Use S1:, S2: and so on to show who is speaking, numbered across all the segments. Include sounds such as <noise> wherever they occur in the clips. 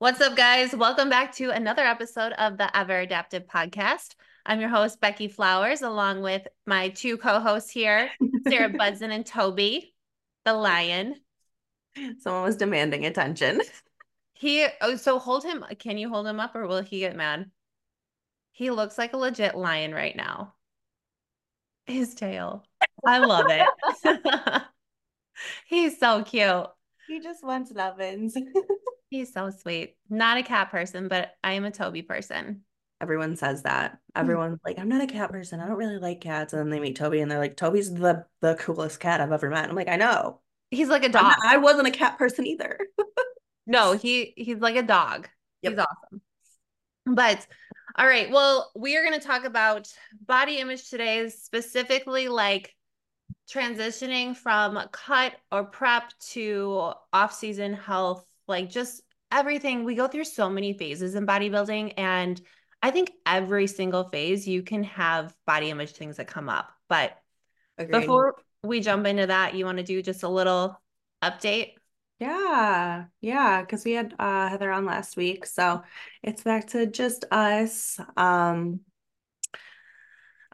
S1: What's up, guys? Welcome back to another episode of the Ever Adaptive Podcast. I'm your host, Beckie Flowers, along with my two co hosts here, Sarah <laughs> Budson and Toby, the lion.
S2: Someone was demanding attention.
S1: He, oh, so hold him. Can you hold him up or will he get mad? He looks like a legit lion right now. His tail. I love it. <laughs> <laughs> He's so cute.
S2: He just wants lovin's.
S1: He's so sweet. Not a cat person, but I am a Toby person.
S2: Everyone says that. Hmm. Everyone's like, I'm not a cat person. I don't really like cats. And then they meet Toby and they're like, Toby's the the coolest cat I've ever met. I'm like, I know.
S1: He's like a dog.
S2: not- I wasn't a cat person either. <laughs>
S1: No, he he's like a dog.
S2: Yep.
S1: He's awesome. But all right, well, we are going to talk about body image today, specifically like transitioning from cut or prep to off-season health, like just everything. We go through so many phases in bodybuilding and I think every single phase you can have body image things that come up. But
S2: Agreed.
S1: before we jump into that, you want to do just a little update?
S2: Yeah, yeah, because we had uh Heather on last week, so it's back to just us. Um,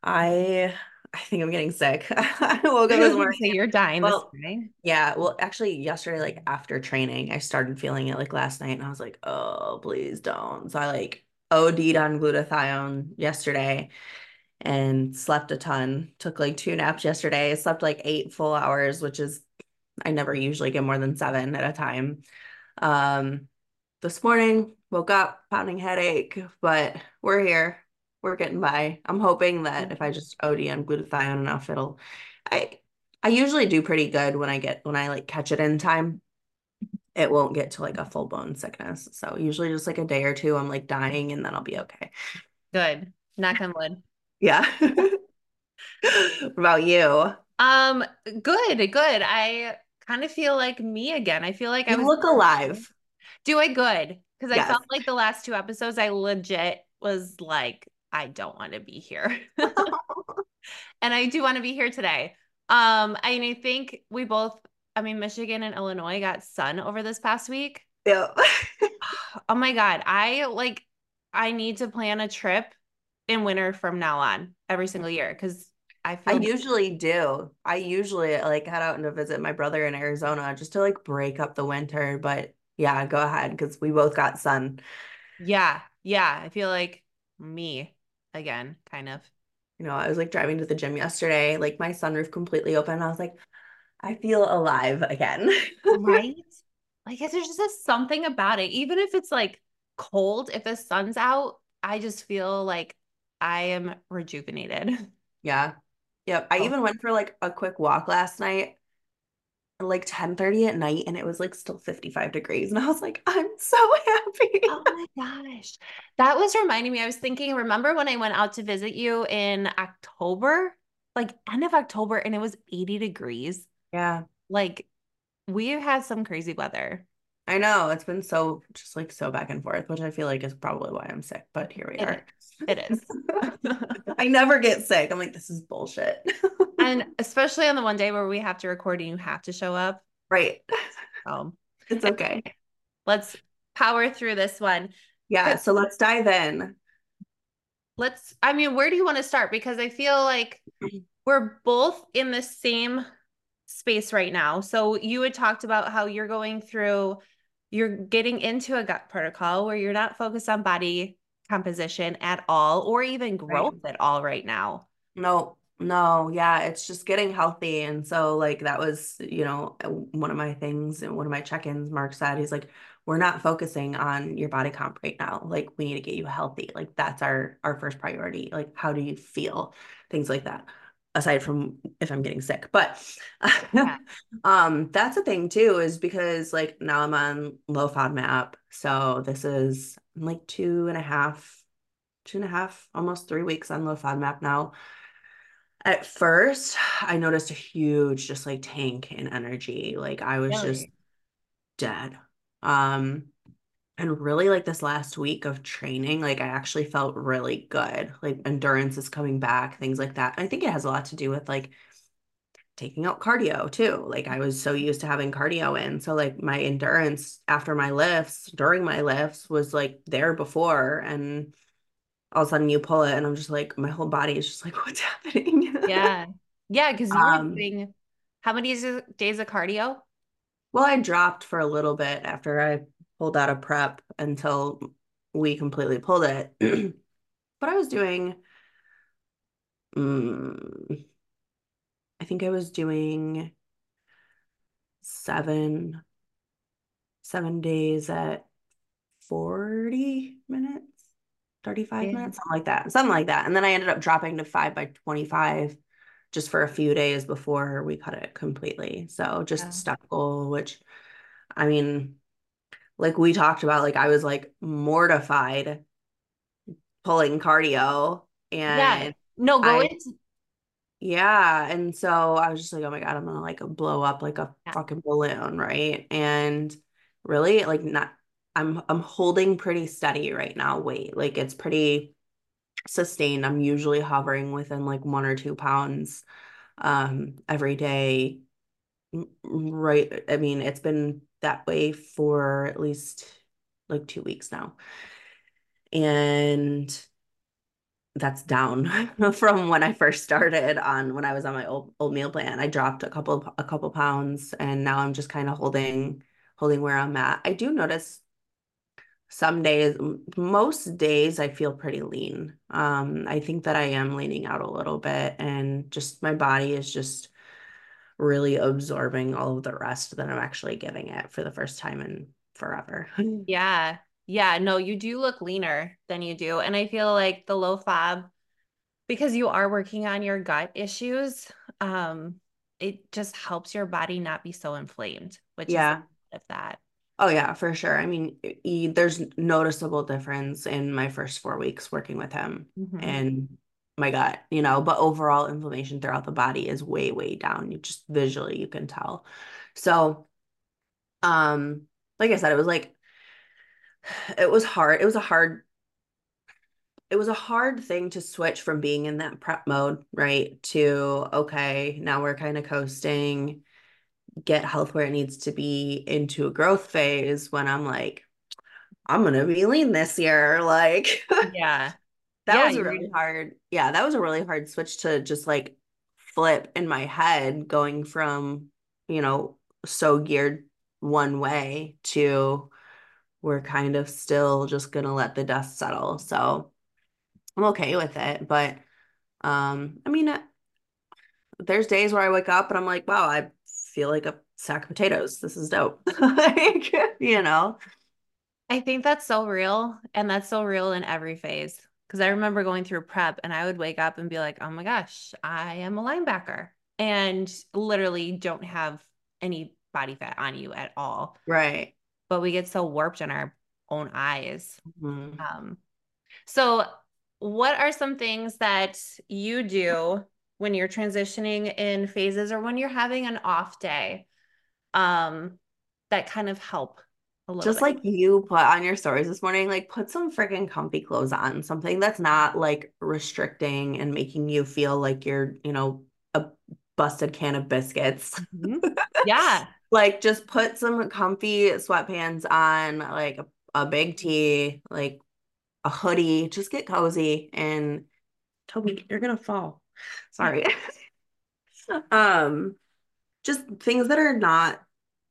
S2: I I think I'm getting sick. <laughs> I woke up this morning.
S1: So you're dying
S2: Well,
S1: this morning.
S2: Yeah, well, actually, yesterday, like after training, I started feeling it like last night, and I was like, oh, please don't. So I like OD'd on glutathione yesterday and slept a ton. Took like two naps yesterday. Slept like eight full hours, which is I never usually get more than seven at a time. Um, this morning, woke up, pounding headache, but we're here. We're getting by. I'm hoping that if I just OD on glutathione enough, it'll I I usually do pretty good when I get when I like catch it in time. It won't get to like a full blown sickness. So usually just like a day or two, I'm like dying and then I'll be okay.
S1: Good. Knock on wood.
S2: Yeah. <laughs> What about you?
S1: Um, good, good. I kind of feel like me again. I feel like I was
S2: look alive.
S1: doing good because I
S2: Yes.
S1: felt like the last two episodes I legit was like, I don't want to be here. <laughs> <laughs> <laughs> And I do want to be here today. Um, and I think we both, I mean, Michigan and Illinois got sun over this past week.
S2: Yeah. <sighs>
S1: Oh my God. I like, I need to plan a trip in winter from now on every single year because I
S2: I usually do. I usually like head out and to visit my brother in Arizona just to like break up the winter. But yeah, go ahead because we both got sun.
S1: Yeah, yeah. I feel like me again, kind of.
S2: You know, I was like driving to the gym yesterday, like my sunroof completely open. I was like, I feel alive again.
S1: Right? <laughs> Like there's just something about it. Even if it's like cold, if the sun's out, I just feel like I am rejuvenated.
S2: Yeah. Yep. I
S1: Oh.
S2: even went for like a quick walk last night, like 10 30 at night, and it was like still 55 degrees. And I was like, I'm so oh happy.
S1: Oh my gosh. That was reminding me. I was thinking, remember when I went out to visit you in October? Like end of October and it was 80 degrees.
S2: Yeah.
S1: Like we've had some crazy weather.
S2: I know. It's been so just like so back and forth, which I feel like is probably why I'm sick, but here we
S1: It
S2: are.
S1: It is. <laughs>
S2: I never get sick. I'm like, this is bullshit.
S1: and <laughs> especially on the one day where we have to record and you have to show up.
S2: Right.
S1: So <laughs>
S2: It's okay.
S1: let's power through this one.
S2: Yeah. So let's dive in.
S1: Let's, I mean, where do you want to start? Because I feel like we're both in the same space right now. So you had talked about how you're going through, you're getting into a gut protocol where you're not focused on body composition at all or even growth at all right now.
S2: No, no, yeah, it's just getting healthy. And so, like, that was, you know, one of my things and one of my check-ins, Mark said, he's like, we're not focusing on your body comp right now. Like, we need to get you healthy. Like, that's our our first priority. Like, how do you feel? Things like that. Aside from if I'm getting sick. But
S1: Yeah. <laughs>
S2: um, that's a thing too, is because like now I'm on low FODMAP. So this is like two and a half, two and a half, almost three weeks on low FODMAP now. At first, I noticed a huge just like tank in energy. Like I was just dead. Um, and really like this last week of training, like I actually felt really good. Like endurance is coming back, things like that. I think it has a lot to do with like taking out cardio too. Like I was so used to having cardio in. So like my endurance after my lifts, during my lifts was like there before and all of a sudden you pull it and I'm just like my whole body is just like <laughs> what's happening?
S1: Yeah. Yeah, because you
S2: Um,
S1: were doing how many days, days of cardio?
S2: Well, I dropped for a little bit after I pulled out of prep until we completely pulled it. <clears throat> <clears throat> But I was doing mm, I think I was doing seven seven days at 40 minutes, 35
S1: Yeah.
S2: minutes, something like that. Something like that. And then I ended up dropping to five by 25 just for a few days before we cut it completely. So just
S1: Yeah.
S2: step goal, which I mean, like we talked about, like I was like mortified pulling cardio and Yeah.
S1: No, go
S2: I
S1: into
S2: yeah, and so I was just like, oh my God, I'm gonna like blow up like a
S1: yeah.
S2: fucking balloon, right? And really like not I'm I'm holding pretty steady right now, weight. Like it's pretty sustained. I'm usually hovering within like one or two pounds um every day. Right. I mean, it's been that way for at least like two weeks now. And that's down <laughs> from when I first started on when I was on my old, old meal plan. I dropped a couple a couple pounds and now I'm just kind of holding holding where I'm at. I do notice some days, most days I feel pretty lean. Um, I think that I am leaning out a little bit and just my body is just really absorbing all of the rest that I'm actually giving it for the first time in forever. <laughs>
S1: Yeah. Yeah. No, you do look leaner than you do. And I feel like the low fab, because you are working on your gut issues, um, it just helps your body not be so inflamed, which is a
S2: Yeah.
S1: lot of that.
S2: Oh yeah, for sure. I mean, e- there's noticeable difference in my first four weeks working with him
S1: Mhm.
S2: and my gut, you know, but overall inflammation throughout the body is way, way down. You just visually you can tell. So, um, like I said, it was like it was hard. It was a hard it was a hard thing to switch from being in that prep mode, right? To okay, now we're kind of coasting, get health where it needs to be into a growth phase when I'm like I'm gonna be lean this year. Like <laughs>
S1: Yeah.
S2: That
S1: Yeah.
S2: was a really hard, yeah, that was a really hard switch to just like flip in my head going from, you know, so geared one way to we're kind of still just gonna let the dust settle. So I'm okay with it. But um, I mean, uh, there's days where I wake up and I'm like, wow, I feel like a sack of potatoes. This is dope. <laughs> Like, you know?
S1: I think that's so real. And that's so real in every phase. Because I remember going through prep and I would wake up and be like, oh my gosh, I am a linebacker and literally don't have any body fat on you at all.
S2: Right.
S1: But we get so warped in our own eyes.
S2: Mhm.
S1: Um, so, what are some things that you do when you're transitioning in phases or when you're having an off day um, that kind of help
S2: Just
S1: bit?
S2: like you put on your stories this morning, like put some freaking comfy clothes on, something that's not like restricting and making you feel like you're, you know, a busted can of biscuits.
S1: Mhm. Yeah. <laughs>
S2: Like just put some comfy sweatpants on, like a, a big tee, like a hoodie, just get cozy and Toby, you're gonna fall. Sorry. <laughs> Um, just things that are not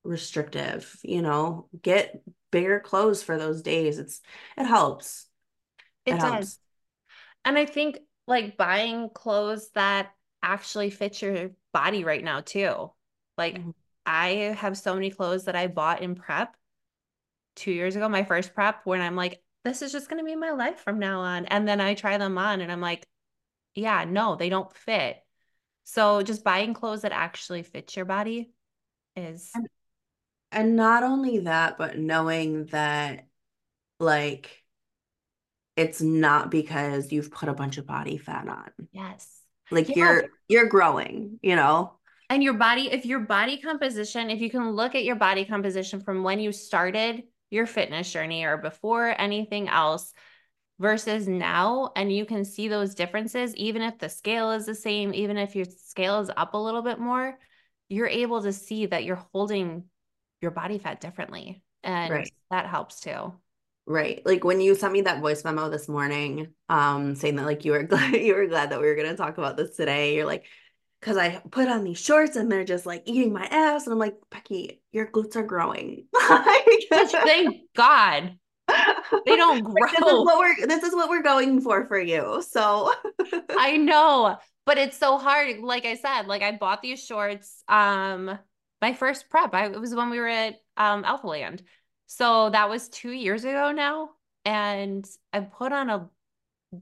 S2: restrictive, you know, get bigger clothes for those days. It's it helps. It
S1: It does.
S2: helps.
S1: And I think like buying clothes that actually fit your body right now too. Like
S2: Mhm.
S1: I have so many clothes that I bought in prep two years ago, my first prep, when I'm like, this is just going to be my life from now on. And then I try them on and I'm like, yeah, no, they don't fit. So just buying clothes that actually fit your body is,
S2: And, and not only that, but knowing that like it's not because you've put a bunch of body fat on.
S1: yes.
S2: Like
S1: Yeah.
S2: you're you're growing, you know?
S1: And your body, if your body composition, if you can look at your body composition from when you started your fitness journey or before anything else, versus now and you can see those differences even if the scale is the same even if your scale is up a little bit more you're able to see that you're holding your body fat differently and right. that helps too
S2: right like when you sent me that voice memo this morning um saying that like you were <laughs> glad you were glad that we were going to talk about this today you're like because I put on these shorts and they're just like eating my ass. And I'm like, Beckie, your glutes are growing. <laughs>
S1: Thank God. <laughs> They don't grow.
S2: this, is what we're, this is what we're going for for you. So
S1: I know, but it's so hard. Like I said, like I bought these shorts. Um, my first prep, I, it was when we were at um, Alpha Land. So that was two years ago now. And I've put on a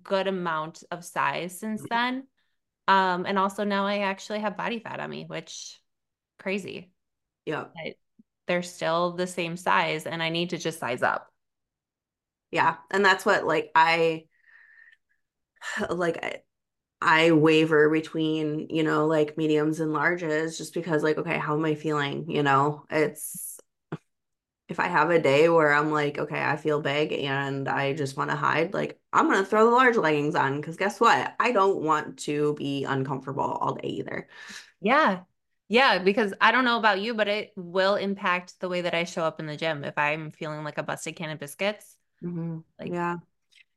S1: good amount of size since mm-hmm. then. Um, and also now I actually have body fat on me, which crazy.
S2: Yeah.
S1: But they're still the same size and I need to just size up.
S2: Yeah. And that's what like I like I, I waver between, you know, like mediums and larges just because like, okay, how am I feeling? You know, it's if I have a day where I'm like, okay, I feel big and I just want to hide, like I'm gonna throw the large leggings on because guess what? I don't want to be uncomfortable all day either.
S1: Yeah. Yeah, because I don't know about you, but it will impact the way that I show up in the gym if I'm feeling like a busted can of biscuits.
S2: Mm-hmm. Like, yeah.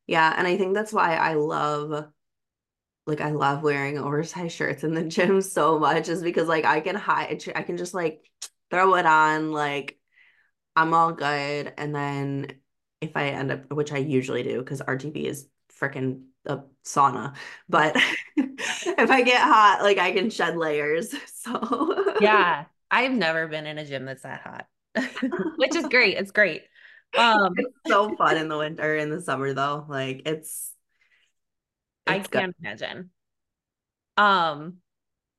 S2: Yeah. And I think that's why I love like I love wearing oversized shirts in the <laughs> gym so much is because like I can hide I can just like throw it on like I'm all good. And then if I end up, which I usually do, because RTP is freaking a sauna, but <laughs> if I get hot, like I can shed layers. <laughs> So
S1: yeah, I've never been in a gym that's that hot, which is great. It's great. Um,
S2: it's so fun in the winter, in the summer though. Like it's
S1: I can't good. imagine. Um,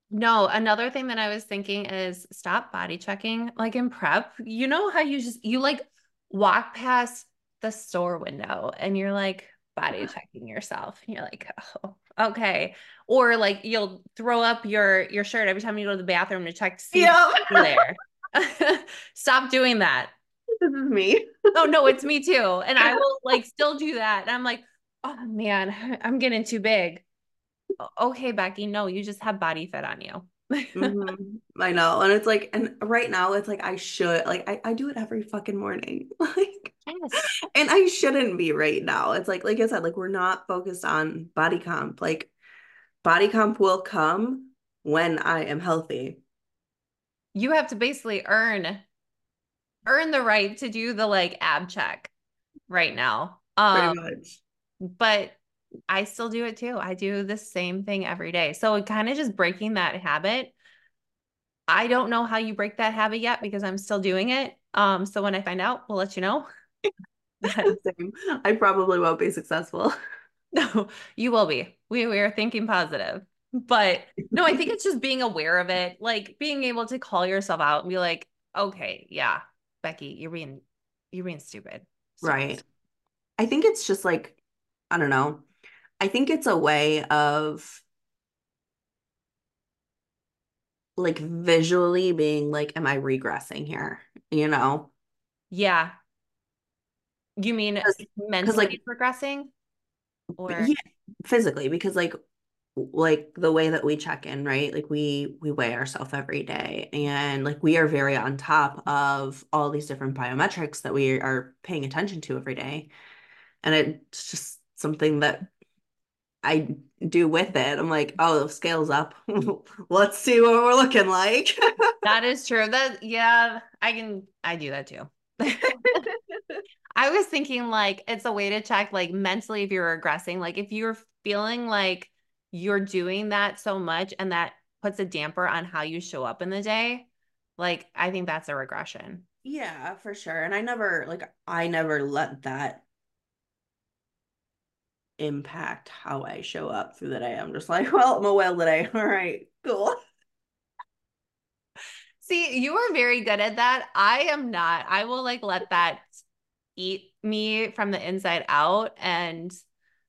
S1: no, another thing that I was thinking is stop body checking like in prep. You know how you just you like walk past the store window and you're like body <sighs> checking yourself. And you're like, "Oh, okay." Or like you'll throw up your your shirt every time you go to the bathroom to check to see yeah. there. <laughs> stop doing that.
S2: This is me.
S1: oh no, it's <laughs> me too. And I will like still do that. And I'm like, "Oh man, <laughs> I'm getting too big." okay, Beckie, no, you just have body fat on you.
S2: mm-hmm. I know. And it's like, and right now it's like I should like I, I do it every fucking morning. <laughs> like yes. and I shouldn't be right now. It's like like I said, like we're not focused on body comp. Like body comp will come when I am healthy.
S1: You have to basically earn earn the right to do the like ab check right now. Um Pretty much. But I still do it too. I do the same thing every day. So kind of just breaking that habit. I don't know how you break that habit yet because I'm still doing it. Um, so when I find out, we'll let you know. <laughs> same.
S2: I probably won't be successful. <laughs>
S1: No, you will be. We we are thinking positive. But no, I think it's just being aware of it, like being able to call yourself out and be like, okay, yeah, Beckie, you're being you're being stupid.
S2: stupid. Right. I think it's just like, I don't know I think it's a way of like visually being like, am I regressing here? You know?
S1: Yeah. You mean Cause, mentally like, progressing?
S2: Or yeah, physically, because like like the way that we check in, right? Like we we weigh ourselves every day and like we are very on top of all these different biometrics that we are paying attention to every day. And it's just something that I do with it. I'm like, oh, scale's up. <laughs> Let's see what we're looking like. <laughs>
S1: that is true. That yeah, I can I do that too. <laughs> I was thinking like it's a way to check like mentally if you're regressing. Like if you're feeling like you're doing that so much and that puts a damper on how you show up in the day, like I think that's a regression.
S2: Yeah, for sure. And I never like I never let that impact how I show up through the day. I'm just like, <laughs> well, I'm a whale today. <laughs> All right, cool.
S1: See, you are very good at that. I am not. I will like let that eat me from the inside out and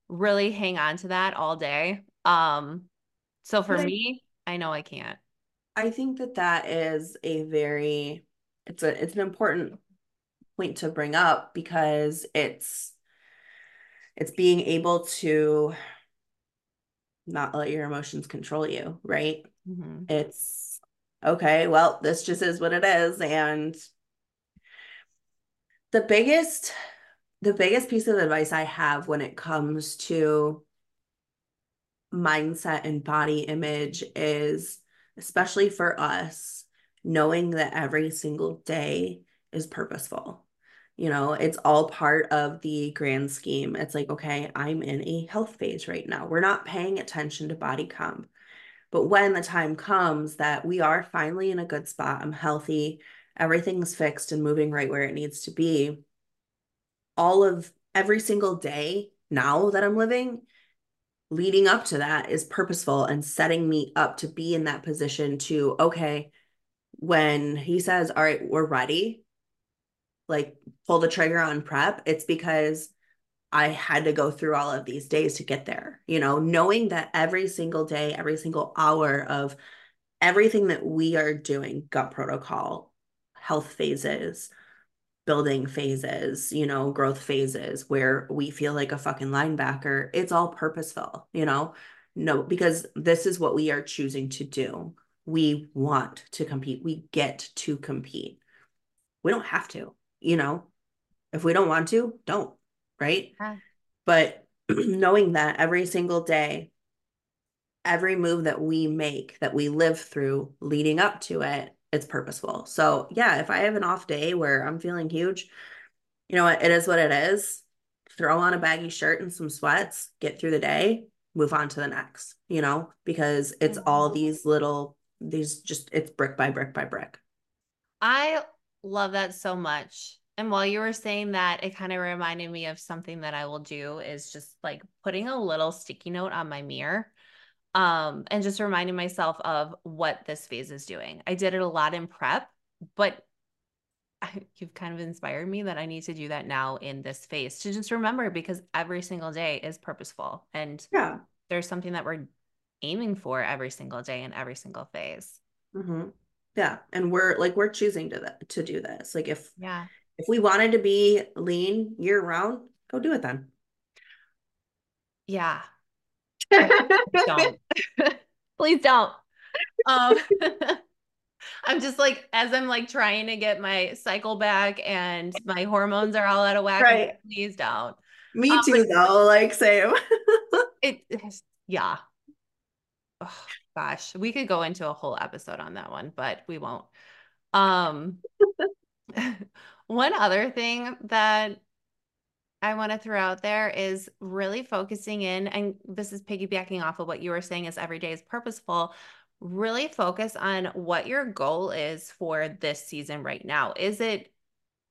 S1: really hang on to that all day. Um so for me, I know I can't.
S2: I think that that is a very it's a it's an important point to bring up because it's it's being able to not let your emotions control you, right? Mm-hmm. It's okay, well, this just is what it is. And the biggest, the biggest piece of advice I have when it comes to mindset and body image is, especially for us, knowing that every single day is purposeful. You know, it's all part of the grand scheme. It's like, okay, I'm in a health phase right now. We're not paying attention to body comp. But when the time comes that we are finally in a good spot, I'm healthy, everything's fixed and moving right where it needs to be, all of every single day now that I'm living leading up to that is purposeful and setting me up to be in that position to, okay, when he says, all right, we're ready, like pull the trigger on prep, it's because I had to go through all of these days to get there. You know, knowing that every single day, every single hour of everything that we are doing, gut protocol, health phases, building phases, you know, growth phases where we feel like a fucking linebacker, it's all purposeful, you know? No, because this is what we are choosing to do. We want to compete. We get to compete. We don't have to you know, if we don't want to, don't, right? Yeah. But <clears throat> knowing that every single day, every move that we make, that we live through leading up to it, it's purposeful. So, yeah, if I have an off day where I'm feeling huge, you know what? It is what it is. Throw on a baggy shirt and some sweats, get through the day, move on to the next, you know, because it's all mm-hmm. these little, these just, it's brick by brick by brick.
S1: I love that so much. And while you were saying that, it kind of reminded me of something that I will do is just like putting a little sticky note on my mirror um, and just reminding myself of what this phase is doing. I did it a lot in prep, but I, you've kind of inspired me that I need to do that now in this phase to just remember because every single day is purposeful and yeah. there's something that we're aiming for every single day in every single phase.
S2: Mm-hmm. Yeah. And we're like, we're choosing to, th- to do this. Like if, yeah, if we wanted to be lean year round, go do it then.
S1: Yeah. <laughs> don't. <laughs> Please don't. Um <laughs> I'm just like as I'm like trying to get my cycle back and my hormones are all out of whack. Right. Please don't.
S2: Me um, too though, like same.
S1: it yeah. Oh, gosh, we could go into a whole episode on that one, but we won't. Um, <laughs> one other thing that I want to throw out there is really focusing in, and this is piggybacking off of what you were saying is every day is purposeful. Really focus on what your goal is for this season right now. Is it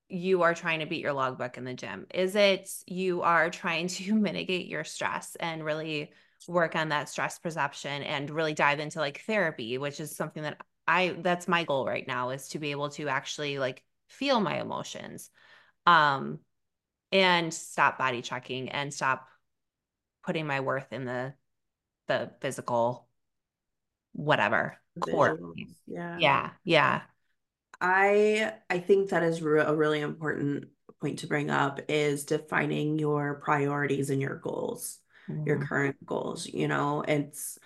S1: you are trying to beat your logbook in the gym? Is it you are trying to <laughs> mitigate your stress and really work on that stress perception and really dive into like therapy, which is something that I that's my goal right now is to be able to actually like feel my emotions. Um and stop body checking and stop putting my worth in the the physical whatever core. Yeah. Yeah. Yeah.
S2: I I think that is re- a really important point to bring up is defining your priorities and your goals mm-hmm. your current goals you know it's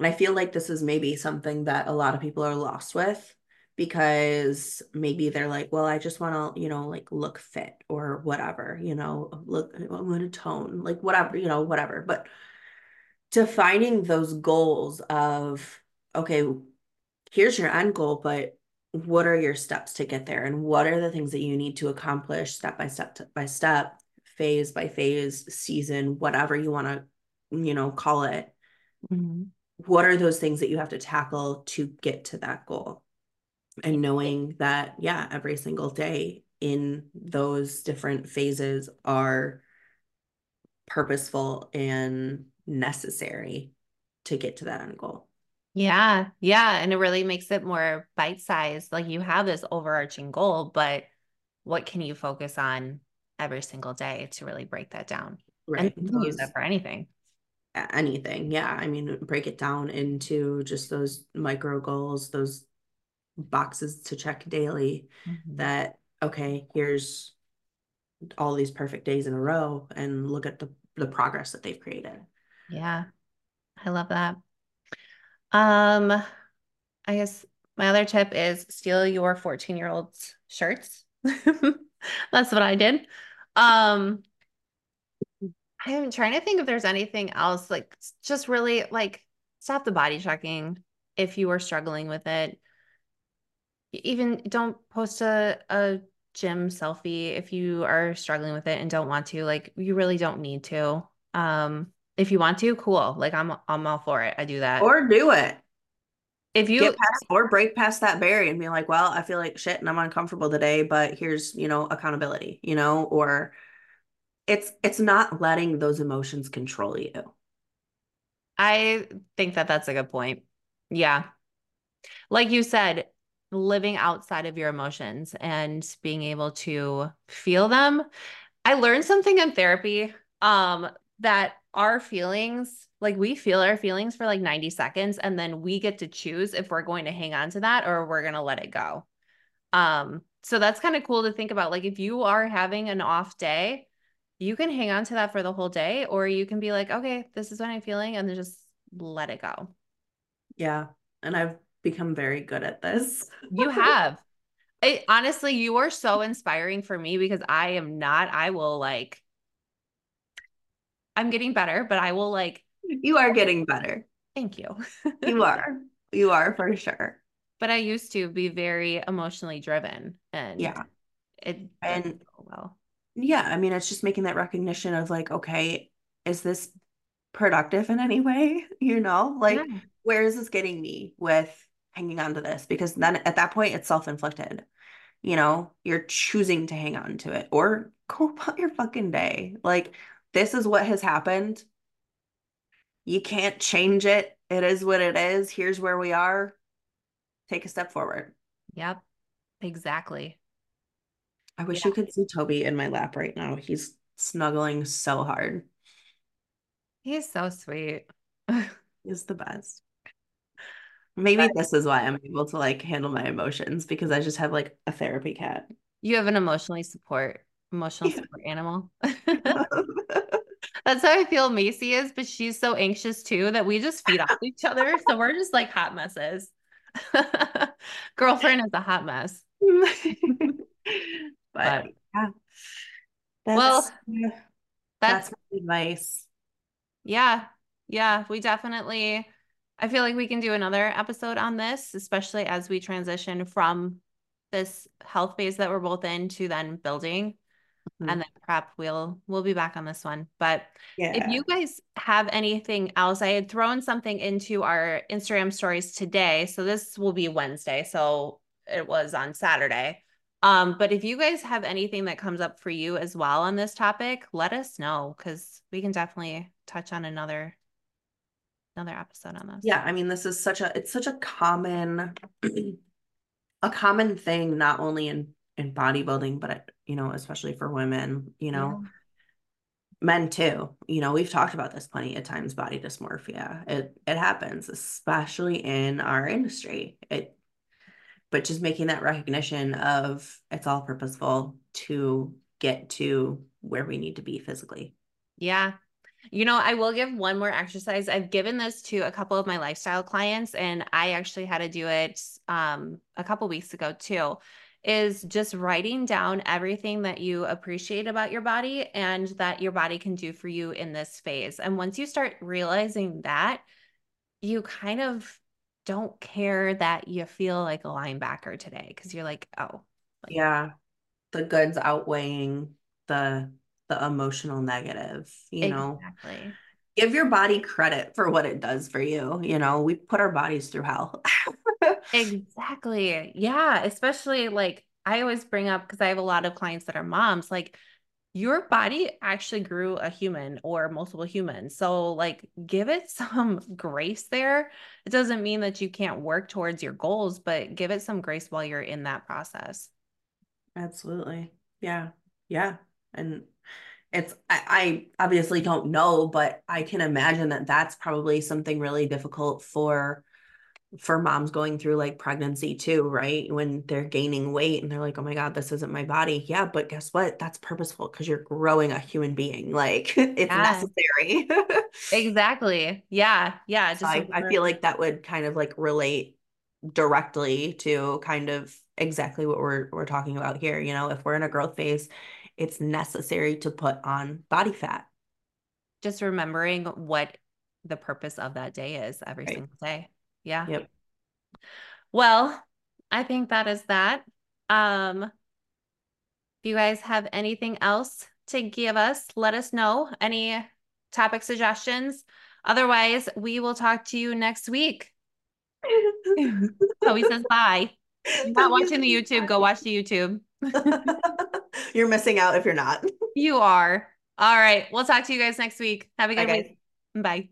S2: i feel like this is maybe something that a lot of people are lost with because maybe they're like well i just want to you know like look fit or whatever you know look i'm going to tone like whatever you know whatever but defining those goals of okay here's your end goal but what are your steps to get there and what are the things that you need to accomplish step by step by step phase by phase, season, whatever you want to, you know, call it. Mm-hmm. What are those things that you have to tackle to get to that goal? And knowing that, yeah, every single day in those different phases are purposeful and necessary to get to that end goal.
S1: Yeah. Yeah. And it really makes it more bite sized. Like you have this overarching goal, but what can you focus on every single day to really break that down. Right. And use that for anything.
S2: Anything. Yeah. I mean, break it down into just those micro goals, those boxes to check daily mm-hmm. that, okay, here's all these perfect days in a row and look at the the progress that they've created.
S1: Yeah. I love that. Um, I guess my other tip is steal your 14 year old's shirts. <laughs> That's what I did. Um, I'm trying to think if there's anything else, like just really like stop the body checking if you are struggling with it. Even don't post a, a gym selfie if you are struggling with it and don't want to. Like you really don't need to. Um, if you want to, cool. Like I'm I'm all for it. I do that.
S2: Or do it.
S1: If you
S2: get past or break past that barrier and be like, well, I feel like shit and I'm uncomfortable today, but here's, you know, accountability, you know, or it's it's not letting those emotions control you.
S1: I think that that's a good point. Yeah. Like you said, living outside of your emotions and being able to feel them. I learned something in therapy um that our feelings, like we feel our feelings for like 90 seconds and then we get to choose if we're going to hang on to that or we're going to let it go. Um so that's kind of cool to think about like if you are having an off day, you can hang on to that for the whole day or you can be like, okay, this is what I'm feeling and then just let it go.
S2: Yeah. And I've become very good at this.
S1: you have. It, honestly, you are so inspiring for me because I am not. I will like I'm getting better, but I will like.
S2: You are getting better.
S1: Thank you.
S2: you are. You are for sure.
S1: But I used to be very emotionally driven and
S2: yeah.
S1: It
S2: and well. Yeah, I mean it's just making that recognition of like, okay, is this productive in any way? <laughs> You know, like yeah. where is this getting me with hanging on to this? Because then at that point it's self-inflicted. You know, you're choosing to hang on to it or <laughs> go about your fucking day. Like this is what has happened. You can't change it. It is what it is. Here's where we are. Take a step forward.
S1: Yep. Exactly.
S2: I wish yeah. you could see Toby in my lap right now. He's snuggling so hard.
S1: He's so sweet. <laughs>
S2: He's the best. Maybe this is why I'm able to like handle my emotions because I just have like a therapy cat.
S1: You have an emotionally support emotional support animal. <laughs> <laughs> That's how I feel Macy is, but she's so anxious too that we just feed off each other. So we're just like hot messes. <laughs> Girlfriend is a hot mess.
S2: but, yeah.
S1: That's, well,
S2: that's, that's advice.
S1: Yeah. Yeah. We definitely, I feel like we can do another episode on this, especially as we transition from this health phase that we're both in to then building mm-hmm. and then prep we'll we'll be back on this one but yeah. if you guys have anything else i had thrown something into our instagram stories today so this will be wednesday so it was on saturday um but if you guys have anything that comes up for you as well on this topic let us know because we can definitely touch on another another episode on this
S2: yeah i mean this is such a it's such a common <clears throat> a common thing not only in in bodybuilding, but you know, especially for women, you know, yeah. men too. You know, we've talked about this plenty of times. Body dysmorphia, it it happens, especially in our industry. It, but just making that recognition of it's all purposeful to get to where we need to be physically.
S1: Yeah. You know, I will give one more exercise. I've given this to a couple of my lifestyle clients, and I actually had to do it um, a couple weeks ago too is just writing down everything that you appreciate about your body and that your body can do for you in this phase. And once you start realizing that, you kind of don't care that you feel like a linebacker today because you're like, oh, like,
S2: yeah, the goods outweighing the the emotional negative, you exactly. know. Exactly. Give your body credit for what it does for you. You know, we put our bodies through hell. <laughs>
S1: exactly. Yeah. Especially like I always bring up because I have a lot of clients that are moms, like your body actually grew a human or multiple humans. So, like, give it <laughs> some grace there. It doesn't mean that you can't work towards your goals, but give it some grace while you're in that process.
S2: Absolutely. Yeah. Yeah. And it's, I, I obviously don't know, but I can imagine that that's probably something really difficult for for moms going through like pregnancy too, right? When they're gaining weight and they're like, oh my God, this isn't my body. Yeah, but guess what? That's purposeful because you're growing a human being. Like <laughs> it's yeah. necessary. <laughs>
S1: exactly. Yeah. Yeah.
S2: Just so I, I feel like that would kind of like relate directly to kind of exactly what we're we're talking about here. You know, if we're in a growth phase, it's necessary to put on body fat.
S1: Just remembering what the purpose of that day is every right. single day. Yeah.
S2: Yep.
S1: Well, I think that is that. Um, if you guys have anything else to give us, let us know. Any topic suggestions? Otherwise, we will talk to you next week. Chloe says bye. You're <laughs> not watching the YouTube, go watch the YouTube. <laughs>
S2: you're missing out if you're not.
S1: You are. All right. We'll talk to you guys next week. Have a good week. Bye.